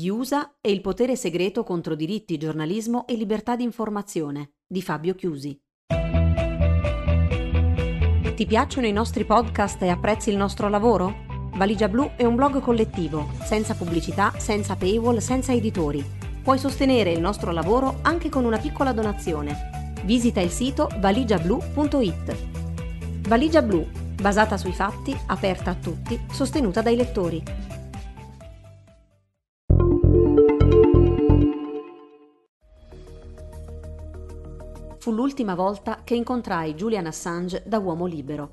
Gli USA e il potere segreto contro diritti, giornalismo e libertà di informazione di Fabio Chiusi. Ti piacciono i nostri podcast e apprezzi il nostro lavoro? Valigia Blu è un blog collettivo, senza pubblicità, senza paywall, senza editori. Puoi sostenere il nostro lavoro anche con una piccola donazione. Visita il sito valigiablu.it. Valigia Blu, basata sui fatti, aperta a tutti, sostenuta dai lettori. Fu l'ultima volta che incontrai Julian Assange da uomo libero.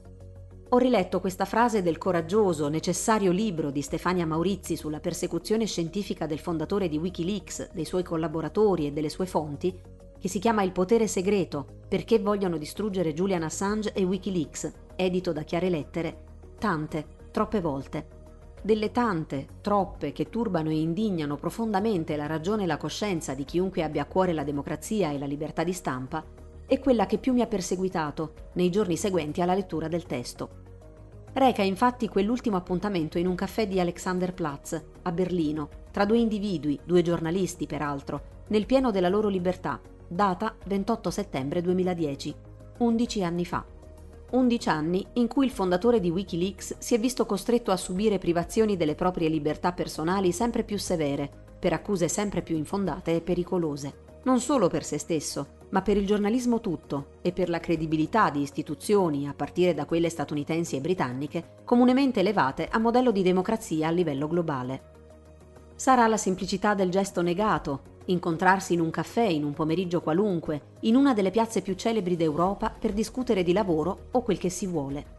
Ho riletto questa frase del coraggioso, necessario libro di Stefania Maurizi sulla persecuzione scientifica del fondatore di Wikileaks, dei suoi collaboratori e delle sue fonti, che si chiama Il potere segreto, perché vogliono distruggere Julian Assange e Wikileaks, edito da Chiare Lettere, tante, troppe volte. Delle tante, troppe, che turbano e indignano profondamente la ragione e la coscienza di chiunque abbia a cuore la democrazia e la libertà di stampa, è quella che più mi ha perseguitato nei giorni seguenti alla lettura del testo. Reca infatti quell'ultimo appuntamento in un caffè di Alexanderplatz, a Berlino, tra due individui, due giornalisti peraltro, nel pieno della loro libertà, data 28 settembre 2010, 11 anni fa. 11 anni in cui il fondatore di Wikileaks si è visto costretto a subire privazioni delle proprie libertà personali sempre più severe, per accuse sempre più infondate e pericolose. Non solo per se stesso, ma per il giornalismo tutto e per la credibilità di istituzioni, a partire da quelle statunitensi e britanniche, comunemente elevate a modello di democrazia a livello globale. Sarà la semplicità del gesto negato, incontrarsi in un caffè in un pomeriggio qualunque, in una delle piazze più celebri d'Europa per discutere di lavoro o quel che si vuole.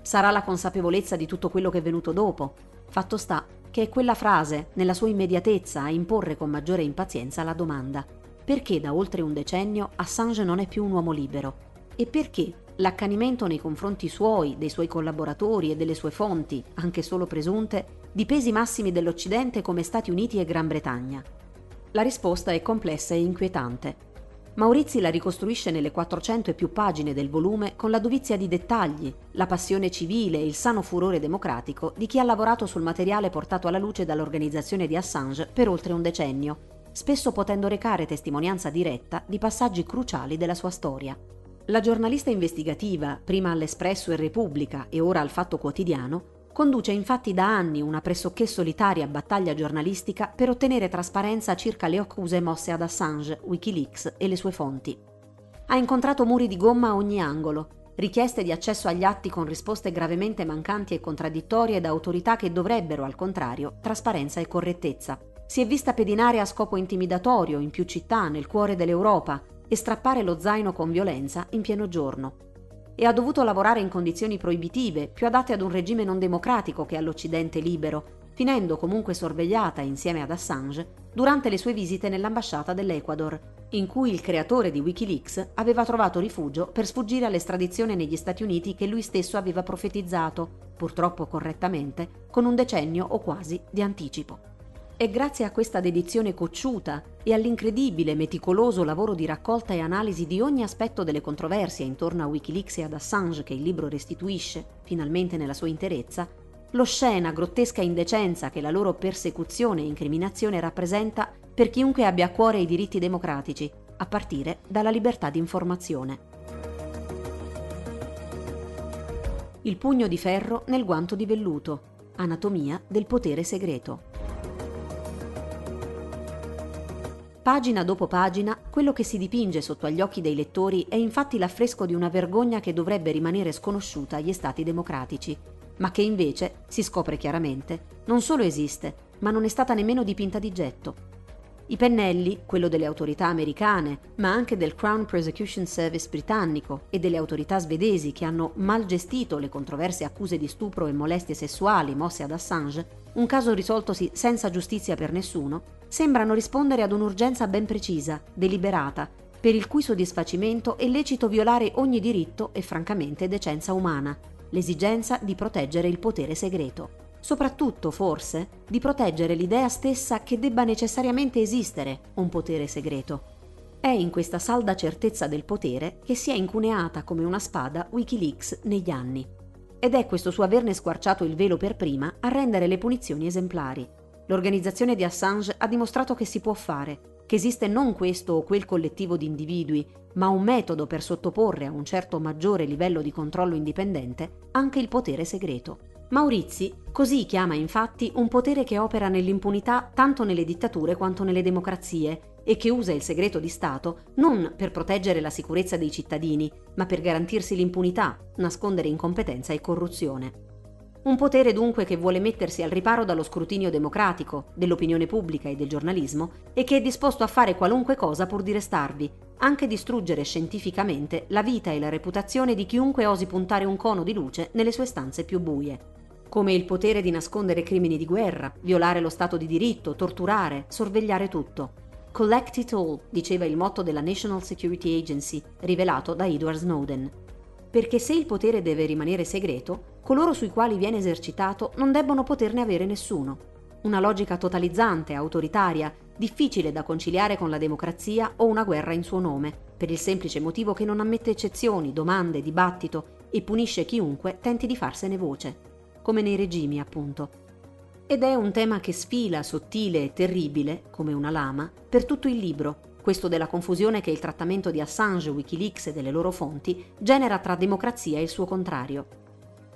Sarà la consapevolezza di tutto quello che è venuto dopo. Fatto sta che è quella frase, nella sua immediatezza, a imporre con maggiore impazienza la domanda – perché da oltre un decennio Assange non è più un uomo libero e perché l'accanimento nei confronti suoi, dei suoi collaboratori e delle sue fonti, anche solo presunte, di pesi massimi dell'Occidente come Stati Uniti e Gran Bretagna. La risposta è complessa e inquietante. Maurizi la ricostruisce nelle 400 e più pagine del volume con la dovizia di dettagli, la passione civile e il sano furore democratico di chi ha lavorato sul materiale portato alla luce dall'organizzazione di Assange per oltre un decennio spesso potendo recare testimonianza diretta di passaggi cruciali della sua storia. La giornalista investigativa, prima all'Espresso e Repubblica e ora al Fatto Quotidiano, conduce infatti da anni una pressoché solitaria battaglia giornalistica per ottenere trasparenza circa le accuse mosse ad Assange, Wikileaks e le sue fonti. Ha incontrato muri di gomma a ogni angolo, richieste di accesso agli atti con risposte gravemente mancanti e contraddittorie da autorità che dovrebbero, al contrario, trasparenza e correttezza. Si è vista pedinare a scopo intimidatorio in più città nel cuore dell'Europa e strappare lo zaino con violenza in pieno giorno. E ha dovuto lavorare in condizioni proibitive, più adatte ad un regime non democratico che all'Occidente libero, finendo comunque sorvegliata insieme ad Assange durante le sue visite nell'ambasciata dell'Ecuador, in cui il creatore di Wikileaks aveva trovato rifugio per sfuggire all'estradizione negli Stati Uniti che lui stesso aveva profetizzato, purtroppo correttamente, con un decennio o quasi di anticipo. È grazie a questa dedizione cocciuta e all'incredibile meticoloso lavoro di raccolta e analisi di ogni aspetto delle controversie intorno a Wikileaks e ad Assange che il libro restituisce, finalmente nella sua interezza, l'oscena, grottesca indecenza che la loro persecuzione e incriminazione rappresenta per chiunque abbia a cuore i diritti democratici, a partire dalla libertà di informazione. Il pugno di ferro nel guanto di velluto. Anatomia del potere segreto. Pagina dopo pagina, quello che si dipinge sotto agli occhi dei lettori è infatti l'affresco di una vergogna che dovrebbe rimanere sconosciuta agli stati democratici, ma che invece, si scopre chiaramente, non solo esiste, ma non è stata nemmeno dipinta di getto. I pennelli, quello delle autorità americane, ma anche del Crown Prosecution Service britannico e delle autorità svedesi che hanno mal gestito le controverse accuse di stupro e molestie sessuali mosse ad Assange, un caso risoltosi senza giustizia per nessuno, sembrano rispondere ad un'urgenza ben precisa, deliberata, per il cui soddisfacimento è lecito violare ogni diritto e francamente decenza umana, l'esigenza di proteggere il potere segreto. Soprattutto, forse, di proteggere l'idea stessa che debba necessariamente esistere un potere segreto. È in questa salda certezza del potere che si è incuneata come una spada Wikileaks negli anni. Ed è questo suo averne squarciato il velo per prima a rendere le punizioni esemplari. L'organizzazione di Assange ha dimostrato che si può fare, che esiste non questo o quel collettivo di individui, ma un metodo per sottoporre a un certo maggiore livello di controllo indipendente anche il potere segreto. Maurizi così chiama infatti un potere che opera nell'impunità tanto nelle dittature quanto nelle democrazie e che usa il segreto di Stato non per proteggere la sicurezza dei cittadini, ma per garantirsi l'impunità, nascondere incompetenza e corruzione. Un potere dunque che vuole mettersi al riparo dallo scrutinio democratico, dell'opinione pubblica e del giornalismo e che è disposto a fare qualunque cosa pur di restarvi, anche distruggere scientificamente la vita e la reputazione di chiunque osi puntare un cono di luce nelle sue stanze più buie come il potere di nascondere crimini di guerra, violare lo Stato di diritto, torturare, sorvegliare tutto. Collect it all, diceva il motto della National Security Agency, rivelato da Edward Snowden. Perché se il potere deve rimanere segreto, coloro sui quali viene esercitato non debbono poterne avere nessuno. Una logica totalizzante, autoritaria, difficile da conciliare con la democrazia o una guerra in suo nome, per il semplice motivo che non ammette eccezioni, domande, dibattito e punisce chiunque tenti di farsene voce come nei regimi appunto. Ed è un tema che sfila sottile e terribile, come una lama, per tutto il libro, questo della confusione che il trattamento di Assange, Wikileaks e delle loro fonti genera tra democrazia e il suo contrario.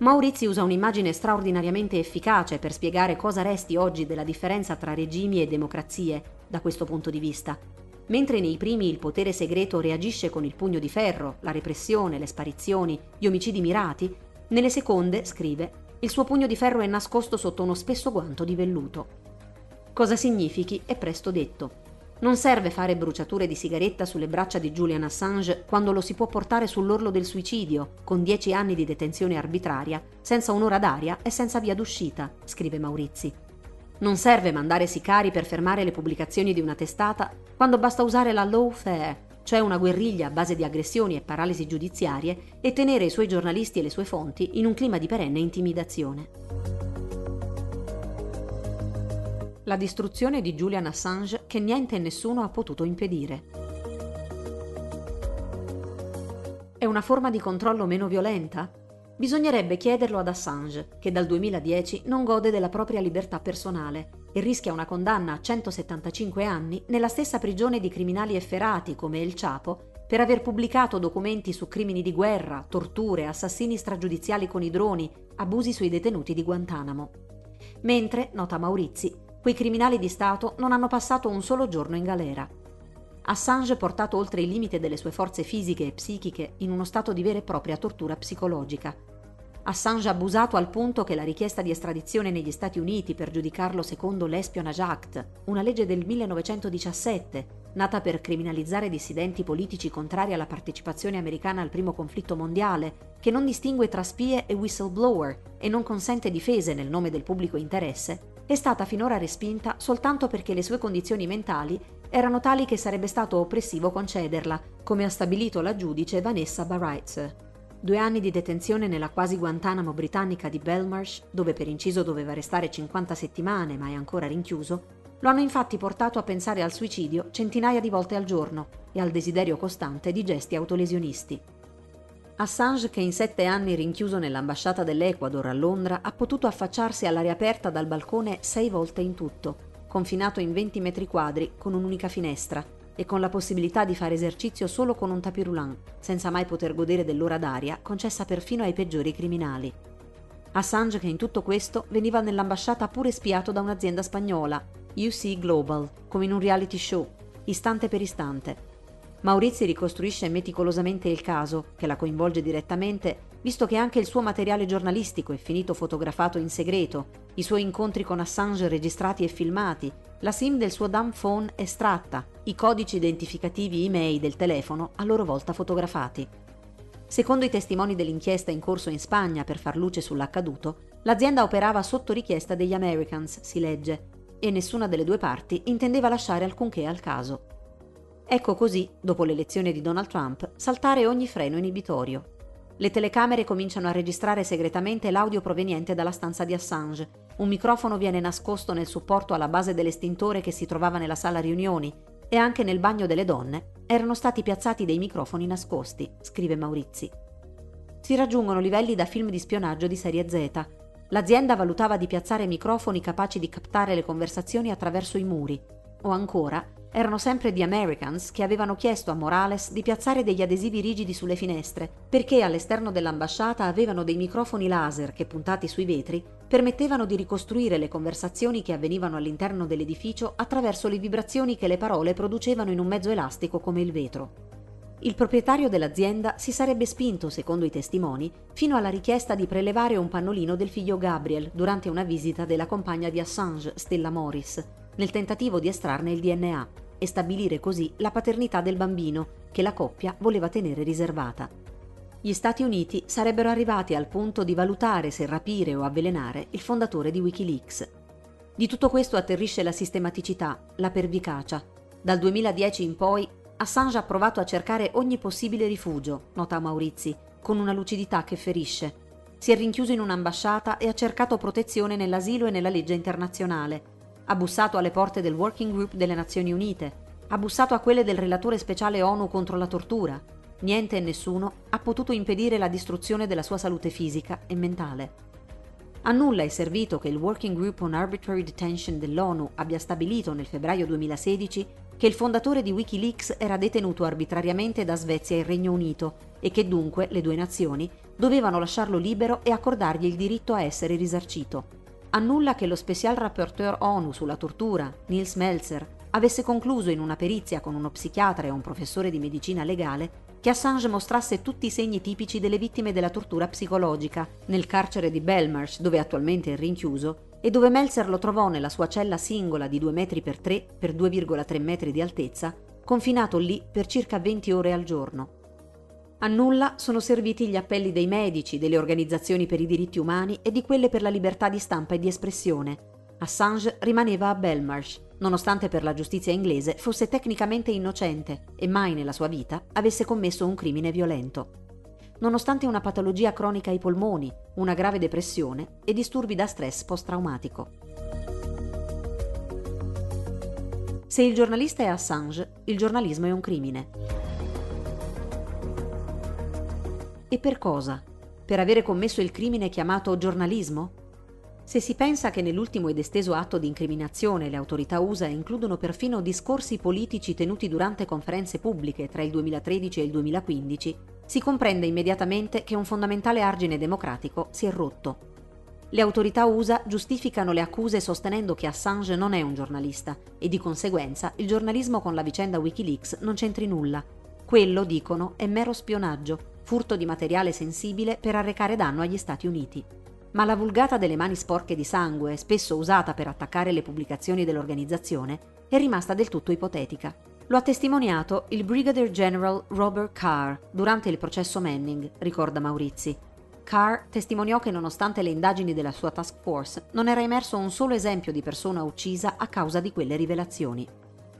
Maurizi usa un'immagine straordinariamente efficace per spiegare cosa resti oggi della differenza tra regimi e democrazie, da questo punto di vista. Mentre nei primi il potere segreto reagisce con il pugno di ferro, la repressione, le sparizioni, gli omicidi mirati, nelle seconde, scrive, il suo pugno di ferro è nascosto sotto uno spesso guanto di velluto. Cosa significhi è presto detto. Non serve fare bruciature di sigaretta sulle braccia di Julian Assange quando lo si può portare sull'orlo del suicidio, con dieci anni di detenzione arbitraria, senza un'ora d'aria e senza via d'uscita, scrive Maurizi. Non serve mandare sicari per fermare le pubblicazioni di una testata quando basta usare la lawfare, cioè una guerriglia a base di aggressioni e paralisi giudiziarie, e tenere i suoi giornalisti e le sue fonti in un clima di perenne intimidazione. La distruzione di Julian Assange che niente e nessuno ha potuto impedire. È una forma di controllo meno violenta? Bisognerebbe chiederlo ad Assange, che dal 2010 non gode della propria libertà personale e rischia una condanna a 175 anni nella stessa prigione di criminali efferati come El Chapo per aver pubblicato documenti su crimini di guerra, torture, assassini stragiudiziali con i droni, abusi sui detenuti di Guantanamo. Mentre, nota Maurizi, quei criminali di Stato non hanno passato un solo giorno in galera. Assange portato oltre il limite delle sue forze fisiche e psichiche in uno stato di vera e propria tortura psicologica. Assange abusato al punto che la richiesta di estradizione negli Stati Uniti per giudicarlo secondo l'Espionage Act, una legge del 1917, nata per criminalizzare dissidenti politici contrari alla partecipazione americana al primo conflitto mondiale, che non distingue tra spie e whistleblower e non consente difese nel nome del pubblico interesse, è stata finora respinta soltanto perché le sue condizioni mentali erano tali che sarebbe stato oppressivo concederla, come ha stabilito la giudice Vanessa Barreitz. Due anni di detenzione nella quasi Guantanamo britannica di Belmarsh, dove per inciso doveva restare 50 settimane ma è ancora rinchiuso, lo hanno infatti portato a pensare al suicidio centinaia di volte al giorno e al desiderio costante di gesti autolesionisti. Assange, che in sette anni rinchiuso nell'ambasciata dell'Ecuador a Londra, ha potuto affacciarsi all'aria aperta dal balcone sei volte in tutto, confinato in 20 metri quadri con un'unica finestra, e con la possibilità di fare esercizio solo con un tapirulan, senza mai poter godere dell'ora d'aria concessa perfino ai peggiori criminali. Assange che in tutto questo veniva nell'ambasciata pure spiato da un'azienda spagnola, UC Global, come in un reality show, istante per istante. Maurizi ricostruisce meticolosamente il caso, che la coinvolge direttamente, visto che anche il suo materiale giornalistico è finito fotografato in segreto, i suoi incontri con Assange registrati e filmati, la SIM del suo dumb phone estratta, i codici identificativi email del telefono a loro volta fotografati. Secondo i testimoni dell'inchiesta in corso in Spagna per far luce sull'accaduto, l'azienda operava sotto richiesta degli Americans, si legge, e nessuna delle due parti intendeva lasciare alcunché al caso. Ecco così, dopo l'elezione di Donald Trump, saltare ogni freno inibitorio. Le telecamere cominciano a registrare segretamente l'audio proveniente dalla stanza di Assange un microfono viene nascosto nel supporto alla base dell'estintore che si trovava nella sala riunioni e anche nel bagno delle donne erano stati piazzati dei microfoni nascosti, scrive Maurizi. Si raggiungono livelli da film di spionaggio di serie Z. L'azienda valutava di piazzare microfoni capaci di captare le conversazioni attraverso i muri. O ancora, erano sempre The Americans che avevano chiesto a Morales di piazzare degli adesivi rigidi sulle finestre, perché all'esterno dell'ambasciata avevano dei microfoni laser che, puntati sui vetri, permettevano di ricostruire le conversazioni che avvenivano all'interno dell'edificio attraverso le vibrazioni che le parole producevano in un mezzo elastico come il vetro. Il proprietario dell'azienda si sarebbe spinto, secondo i testimoni, fino alla richiesta di prelevare un pannolino del figlio Gabriel durante una visita della compagna di Assange, Stella Morris, nel tentativo di estrarne il DNA e stabilire così la paternità del bambino, che la coppia voleva tenere riservata. Gli Stati Uniti sarebbero arrivati al punto di valutare se rapire o avvelenare il fondatore di Wikileaks. Di tutto questo atterrisce la sistematicità, la pervicacia. Dal 2010 in poi Assange ha provato a cercare ogni possibile rifugio, nota Maurizi, con una lucidità che ferisce. Si è rinchiuso in un'ambasciata e ha cercato protezione nell'asilo e nella legge internazionale. Ha bussato alle porte del Working Group delle Nazioni Unite. Ha bussato a quelle del relatore speciale ONU contro la tortura. Niente e nessuno ha potuto impedire la distruzione della sua salute fisica e mentale. A nulla è servito che il Working Group on Arbitrary Detention dell'ONU abbia stabilito nel febbraio 2016 che il fondatore di Wikileaks era detenuto arbitrariamente da Svezia e Regno Unito e che dunque le due nazioni dovevano lasciarlo libero e accordargli il diritto a essere risarcito. Annulla che lo Special Rapporteur ONU sulla tortura, Nils Melzer, avesse concluso in una perizia con uno psichiatra e un professore di medicina legale che Assange mostrasse tutti i segni tipici delle vittime della tortura psicologica nel carcere di Belmarsh, dove attualmente è rinchiuso, e dove Meltzer lo trovò nella sua cella singola di 2 metri per 3 per 2,3 metri di altezza, confinato lì per circa 20 ore al giorno. A nulla sono serviti gli appelli dei medici, delle organizzazioni per i diritti umani e di quelle per la libertà di stampa e di espressione. Assange rimaneva a Belmarsh, nonostante per la giustizia inglese fosse tecnicamente innocente e mai nella sua vita avesse commesso un crimine violento nonostante una patologia cronica ai polmoni, una grave depressione e disturbi da stress post-traumatico. Se il giornalista è Assange, il giornalismo è un crimine. E per cosa? Per avere commesso il crimine chiamato giornalismo? Se si pensa che nell'ultimo ed esteso atto di incriminazione le autorità USA includono perfino discorsi politici tenuti durante conferenze pubbliche tra il 2013 e il 2015, si comprende immediatamente che un fondamentale argine democratico si è rotto. Le autorità USA giustificano le accuse sostenendo che Assange non è un giornalista e di conseguenza il giornalismo con la vicenda Wikileaks non c'entri nulla. Quello, dicono, è mero spionaggio, furto di materiale sensibile per arrecare danno agli Stati Uniti. Ma la vulgata delle mani sporche di sangue, spesso usata per attaccare le pubblicazioni dell'organizzazione, è rimasta del tutto ipotetica. Lo ha testimoniato il Brigadier General Robert Carr durante il processo Manning, ricorda Maurizi. Carr testimoniò che nonostante le indagini della sua task force non era emerso un solo esempio di persona uccisa a causa di quelle rivelazioni.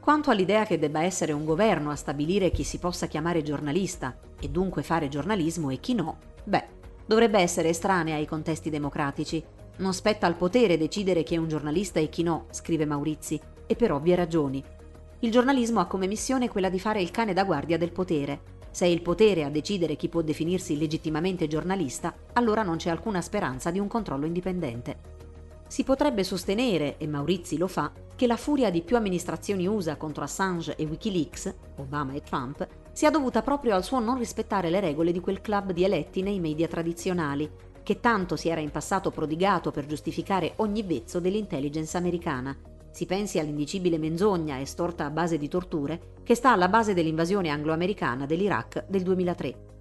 Quanto all'idea che debba essere un governo a stabilire chi si possa chiamare giornalista e dunque fare giornalismo e chi no, beh, dovrebbe essere estranea ai contesti democratici. Non spetta al potere decidere chi è un giornalista e chi no, scrive Maurizi, e per ovvie ragioni. Il giornalismo ha come missione quella di fare il cane da guardia del potere. Se è il potere a decidere chi può definirsi legittimamente giornalista, allora non c'è alcuna speranza di un controllo indipendente. Si potrebbe sostenere, e Maurizi lo fa, che la furia di più amministrazioni USA contro Assange e Wikileaks, Obama e Trump, sia dovuta proprio al suo non rispettare le regole di quel club di eletti nei media tradizionali, che tanto si era in passato prodigato per giustificare ogni vezzo dell'intelligence americana, si pensi all'indicibile menzogna estorta a base di torture che sta alla base dell'invasione anglo-americana dell'Iraq del 2003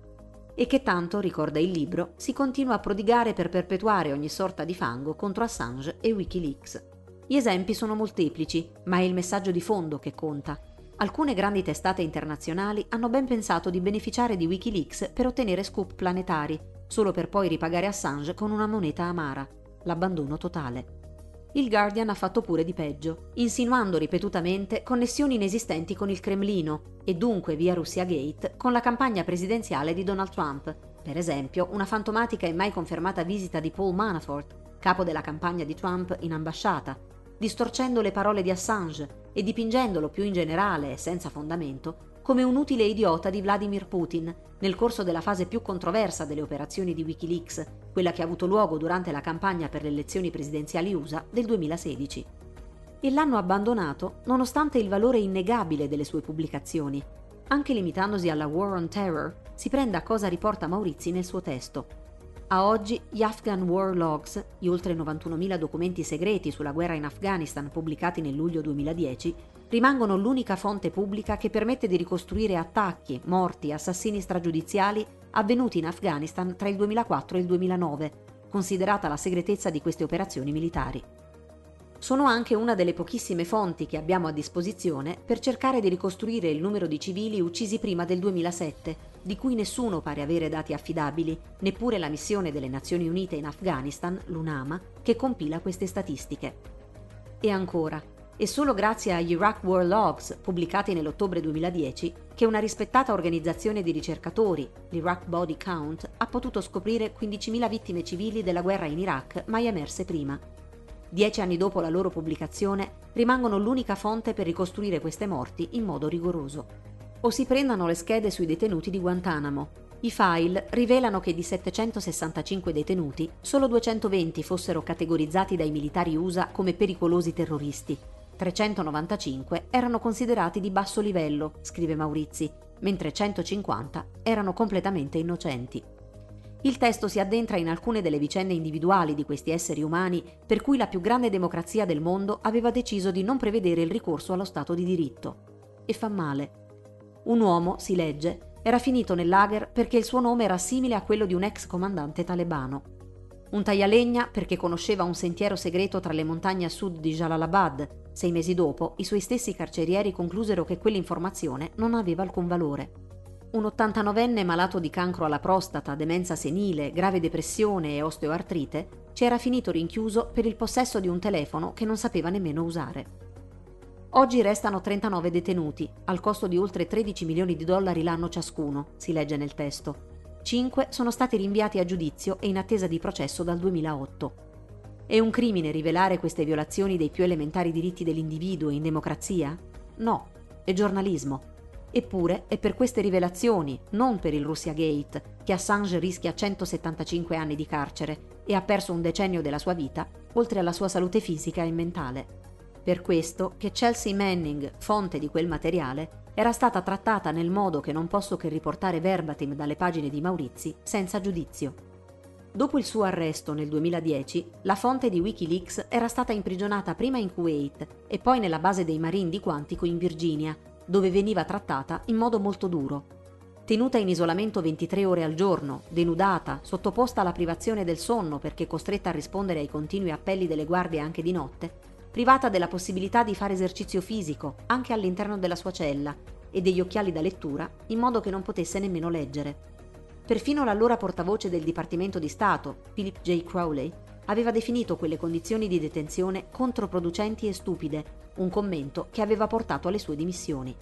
e che tanto, ricorda il libro, si continua a prodigare per perpetuare ogni sorta di fango contro Assange e Wikileaks. Gli esempi sono molteplici, ma è il messaggio di fondo che conta. Alcune grandi testate internazionali hanno ben pensato di beneficiare di Wikileaks per ottenere scoop planetari, solo per poi ripagare Assange con una moneta amara, l'abbandono totale il Guardian ha fatto pure di peggio, insinuando ripetutamente connessioni inesistenti con il Cremlino e dunque via Russia Gate con la campagna presidenziale di Donald Trump, per esempio una fantomatica e mai confermata visita di Paul Manafort, capo della campagna di Trump in ambasciata, distorcendo le parole di Assange e dipingendolo più in generale e senza fondamento come un utile idiota di Vladimir Putin nel corso della fase più controversa delle operazioni di Wikileaks, quella che ha avuto luogo durante la campagna per le elezioni presidenziali USA del 2016. E l'hanno abbandonato nonostante il valore innegabile delle sue pubblicazioni. Anche limitandosi alla War on Terror, si prende a cosa riporta Maurizi nel suo testo. A oggi gli Afghan War Logs, gli oltre 91.000 documenti segreti sulla guerra in Afghanistan pubblicati nel luglio 2010, rimangono l'unica fonte pubblica che permette di ricostruire attacchi, morti, assassini stragiudiziali avvenuti in Afghanistan tra il 2004 e il 2009, considerata la segretezza di queste operazioni militari. Sono anche una delle pochissime fonti che abbiamo a disposizione per cercare di ricostruire il numero di civili uccisi prima del 2007 di cui nessuno pare avere dati affidabili, neppure la missione delle Nazioni Unite in Afghanistan, l'UNAMA, che compila queste statistiche. E ancora, è solo grazie agli Iraq War Logs, pubblicati nell'ottobre 2010, che una rispettata organizzazione di ricercatori, l'Iraq Body Count, ha potuto scoprire 15.000 vittime civili della guerra in Iraq mai emerse prima. Dieci anni dopo la loro pubblicazione, rimangono l'unica fonte per ricostruire queste morti in modo rigoroso o si prendano le schede sui detenuti di Guantanamo. I file rivelano che di 765 detenuti, solo 220 fossero categorizzati dai militari USA come pericolosi terroristi. 395 erano considerati di basso livello, scrive Maurizi, mentre 150 erano completamente innocenti. Il testo si addentra in alcune delle vicende individuali di questi esseri umani per cui la più grande democrazia del mondo aveva deciso di non prevedere il ricorso allo Stato di diritto. E fa male, un uomo, si legge, era finito nel lager perché il suo nome era simile a quello di un ex comandante talebano. Un taglialegna perché conosceva un sentiero segreto tra le montagne a sud di Jalalabad. Sei mesi dopo, i suoi stessi carcerieri conclusero che quell'informazione non aveva alcun valore. Un 89enne malato di cancro alla prostata, demenza senile, grave depressione e osteoartrite, ci era finito rinchiuso per il possesso di un telefono che non sapeva nemmeno usare. Oggi restano 39 detenuti, al costo di oltre 13 milioni di dollari l'anno ciascuno, si legge nel testo. Cinque sono stati rinviati a giudizio e in attesa di processo dal 2008. È un crimine rivelare queste violazioni dei più elementari diritti dell'individuo in democrazia? No, è giornalismo. Eppure è per queste rivelazioni, non per il Russia Gate, che Assange rischia 175 anni di carcere e ha perso un decennio della sua vita, oltre alla sua salute fisica e mentale. Per questo che Chelsea Manning, fonte di quel materiale, era stata trattata nel modo che non posso che riportare verbatim dalle pagine di Maurizi, senza giudizio. Dopo il suo arresto nel 2010, la fonte di Wikileaks era stata imprigionata prima in Kuwait e poi nella base dei Marine di Quantico in Virginia, dove veniva trattata in modo molto duro. Tenuta in isolamento 23 ore al giorno, denudata, sottoposta alla privazione del sonno perché costretta a rispondere ai continui appelli delle guardie anche di notte, privata della possibilità di fare esercizio fisico anche all'interno della sua cella e degli occhiali da lettura in modo che non potesse nemmeno leggere. Perfino l'allora portavoce del Dipartimento di Stato, Philip J. Crowley, aveva definito quelle condizioni di detenzione controproducenti e stupide, un commento che aveva portato alle sue dimissioni.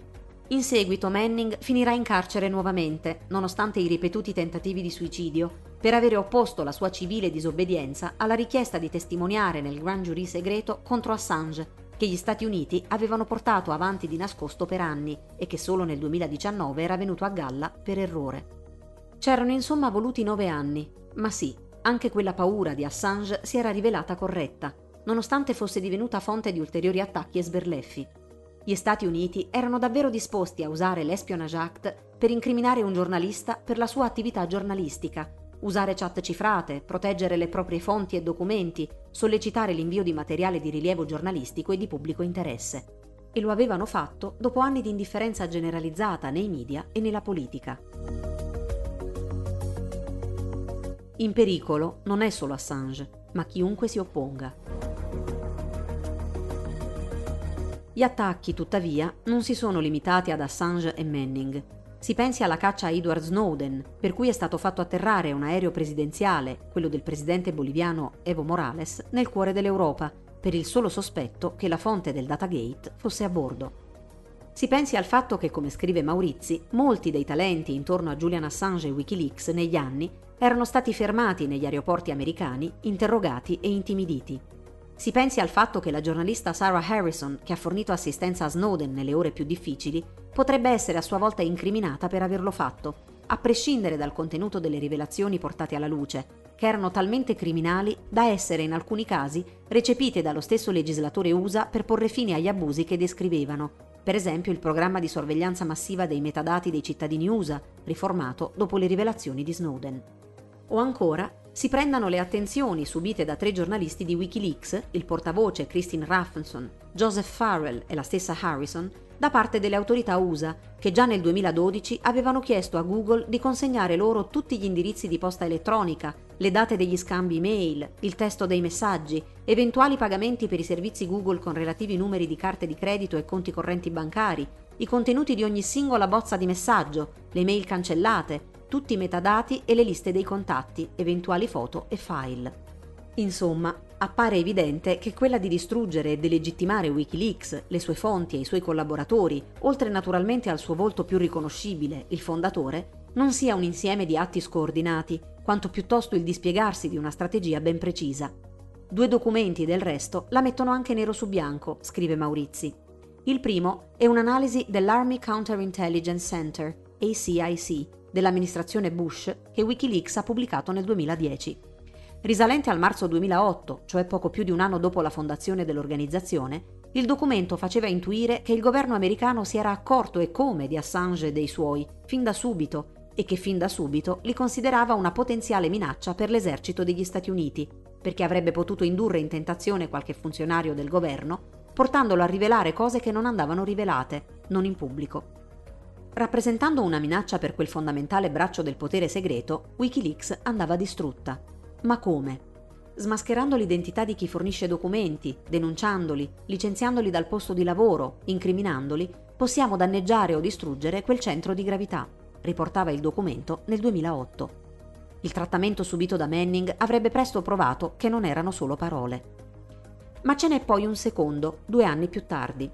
In seguito Manning finirà in carcere nuovamente, nonostante i ripetuti tentativi di suicidio, per avere opposto la sua civile disobbedienza alla richiesta di testimoniare nel Grand Jury segreto contro Assange, che gli Stati Uniti avevano portato avanti di nascosto per anni e che solo nel 2019 era venuto a galla per errore. C'erano insomma voluti nove anni, ma sì, anche quella paura di Assange si era rivelata corretta, nonostante fosse divenuta fonte di ulteriori attacchi e sberleffi. Gli Stati Uniti erano davvero disposti a usare l'Espionage Act per incriminare un giornalista per la sua attività giornalistica, usare chat cifrate, proteggere le proprie fonti e documenti, sollecitare l'invio di materiale di rilievo giornalistico e di pubblico interesse. E lo avevano fatto dopo anni di indifferenza generalizzata nei media e nella politica. In pericolo non è solo Assange, ma chiunque si opponga. Gli attacchi, tuttavia, non si sono limitati ad Assange e Manning. Si pensi alla caccia a Edward Snowden, per cui è stato fatto atterrare un aereo presidenziale, quello del presidente boliviano Evo Morales, nel cuore dell'Europa, per il solo sospetto che la fonte del Datagate fosse a bordo. Si pensi al fatto che, come scrive Maurizi, molti dei talenti intorno a Julian Assange e Wikileaks negli anni erano stati fermati negli aeroporti americani, interrogati e intimiditi. Si pensi al fatto che la giornalista Sarah Harrison, che ha fornito assistenza a Snowden nelle ore più difficili, potrebbe essere a sua volta incriminata per averlo fatto, a prescindere dal contenuto delle rivelazioni portate alla luce, che erano talmente criminali da essere in alcuni casi recepite dallo stesso legislatore USA per porre fine agli abusi che descrivevano, per esempio il programma di sorveglianza massiva dei metadati dei cittadini USA, riformato dopo le rivelazioni di Snowden. O ancora, si prendano le attenzioni subite da tre giornalisti di Wikileaks, il portavoce Christine Raffinson, Joseph Farrell e la stessa Harrison, da parte delle autorità USA, che già nel 2012 avevano chiesto a Google di consegnare loro tutti gli indirizzi di posta elettronica, le date degli scambi email, il testo dei messaggi, eventuali pagamenti per i servizi Google con relativi numeri di carte di credito e conti correnti bancari, i contenuti di ogni singola bozza di messaggio, le mail cancellate, tutti i metadati e le liste dei contatti, eventuali foto e file. Insomma, appare evidente che quella di distruggere e delegittimare Wikileaks, le sue fonti e i suoi collaboratori, oltre naturalmente al suo volto più riconoscibile, il fondatore, non sia un insieme di atti scordinati, quanto piuttosto il dispiegarsi di una strategia ben precisa. Due documenti, del resto, la mettono anche nero su bianco, scrive Maurizi. Il primo è un'analisi dell'Army Counterintelligence Center, ACIC, dell'amministrazione Bush, che Wikileaks ha pubblicato nel 2010. Risalente al marzo 2008, cioè poco più di un anno dopo la fondazione dell'organizzazione, il documento faceva intuire che il governo americano si era accorto e come di Assange e dei suoi, fin da subito, e che fin da subito li considerava una potenziale minaccia per l'esercito degli Stati Uniti, perché avrebbe potuto indurre in tentazione qualche funzionario del governo, portandolo a rivelare cose che non andavano rivelate, non in pubblico. Rappresentando una minaccia per quel fondamentale braccio del potere segreto, Wikileaks andava distrutta. Ma come? Smascherando l'identità di chi fornisce documenti, denunciandoli, licenziandoli dal posto di lavoro, incriminandoli, possiamo danneggiare o distruggere quel centro di gravità, riportava il documento nel 2008. Il trattamento subito da Manning avrebbe presto provato che non erano solo parole. Ma ce n'è poi un secondo, due anni più tardi.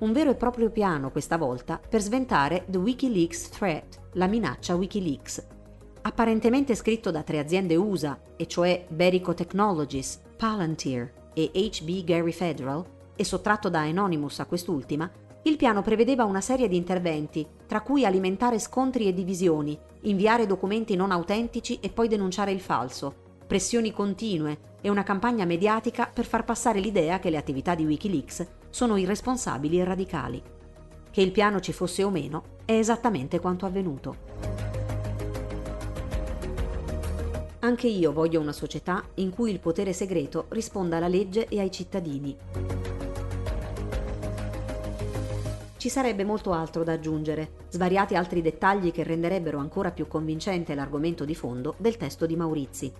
Un vero e proprio piano, questa volta, per sventare The Wikileaks Threat, la minaccia Wikileaks, apparentemente scritto da tre aziende USA, e cioè Berico Technologies, Palantir e HB Gary Federal, e sottratto da Anonymous a quest'ultima, il piano prevedeva una serie di interventi, tra cui alimentare scontri e divisioni, inviare documenti non autentici e poi denunciare il falso, pressioni continue e una campagna mediatica per far passare l'idea che le attività di Wikileaks sono irresponsabili e radicali. Che il piano ci fosse o meno è esattamente quanto avvenuto. Anche io voglio una società in cui il potere segreto risponda alla legge e ai cittadini. Ci sarebbe molto altro da aggiungere, svariati altri dettagli che renderebbero ancora più convincente l'argomento di fondo del testo di Maurizi.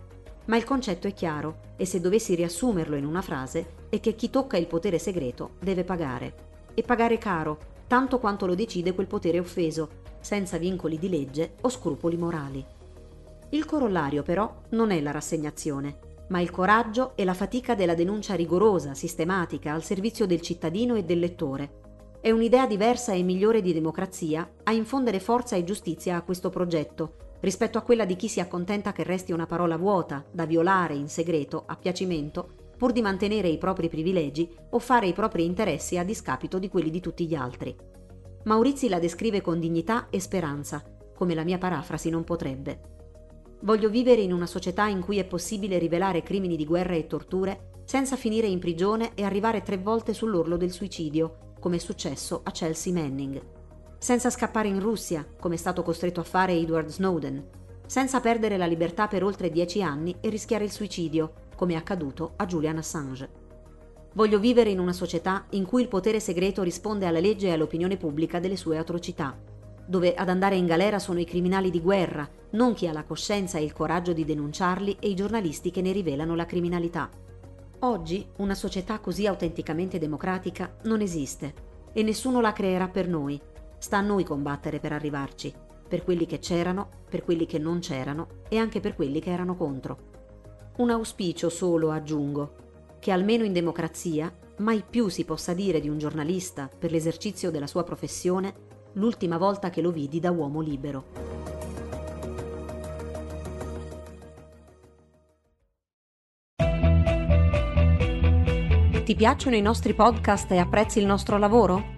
Ma il concetto è chiaro e se dovessi riassumerlo in una frase è che chi tocca il potere segreto deve pagare. E pagare caro, tanto quanto lo decide quel potere offeso, senza vincoli di legge o scrupoli morali. Il corollario però non è la rassegnazione, ma il coraggio e la fatica della denuncia rigorosa, sistematica, al servizio del cittadino e del lettore. È un'idea diversa e migliore di democrazia a infondere forza e giustizia a questo progetto, rispetto a quella di chi si accontenta che resti una parola vuota, da violare in segreto, a piacimento, pur di mantenere i propri privilegi o fare i propri interessi a discapito di quelli di tutti gli altri. Maurizi la descrive con dignità e speranza, come la mia parafrasi non potrebbe. Voglio vivere in una società in cui è possibile rivelare crimini di guerra e torture senza finire in prigione e arrivare tre volte sull'orlo del suicidio, come è successo a Chelsea Manning. Senza scappare in Russia, come è stato costretto a fare Edward Snowden. Senza perdere la libertà per oltre dieci anni e rischiare il suicidio, come è accaduto a Julian Assange. Voglio vivere in una società in cui il potere segreto risponde alla legge e all'opinione pubblica delle sue atrocità dove ad andare in galera sono i criminali di guerra, non chi ha la coscienza e il coraggio di denunciarli e i giornalisti che ne rivelano la criminalità. Oggi una società così autenticamente democratica non esiste e nessuno la creerà per noi. Sta a noi combattere per arrivarci, per quelli che c'erano, per quelli che non c'erano e anche per quelli che erano contro. Un auspicio solo aggiungo, che almeno in democrazia mai più si possa dire di un giornalista per l'esercizio della sua professione l'ultima volta che lo vidi da uomo libero. Ti piacciono i nostri podcast e apprezzi il nostro lavoro?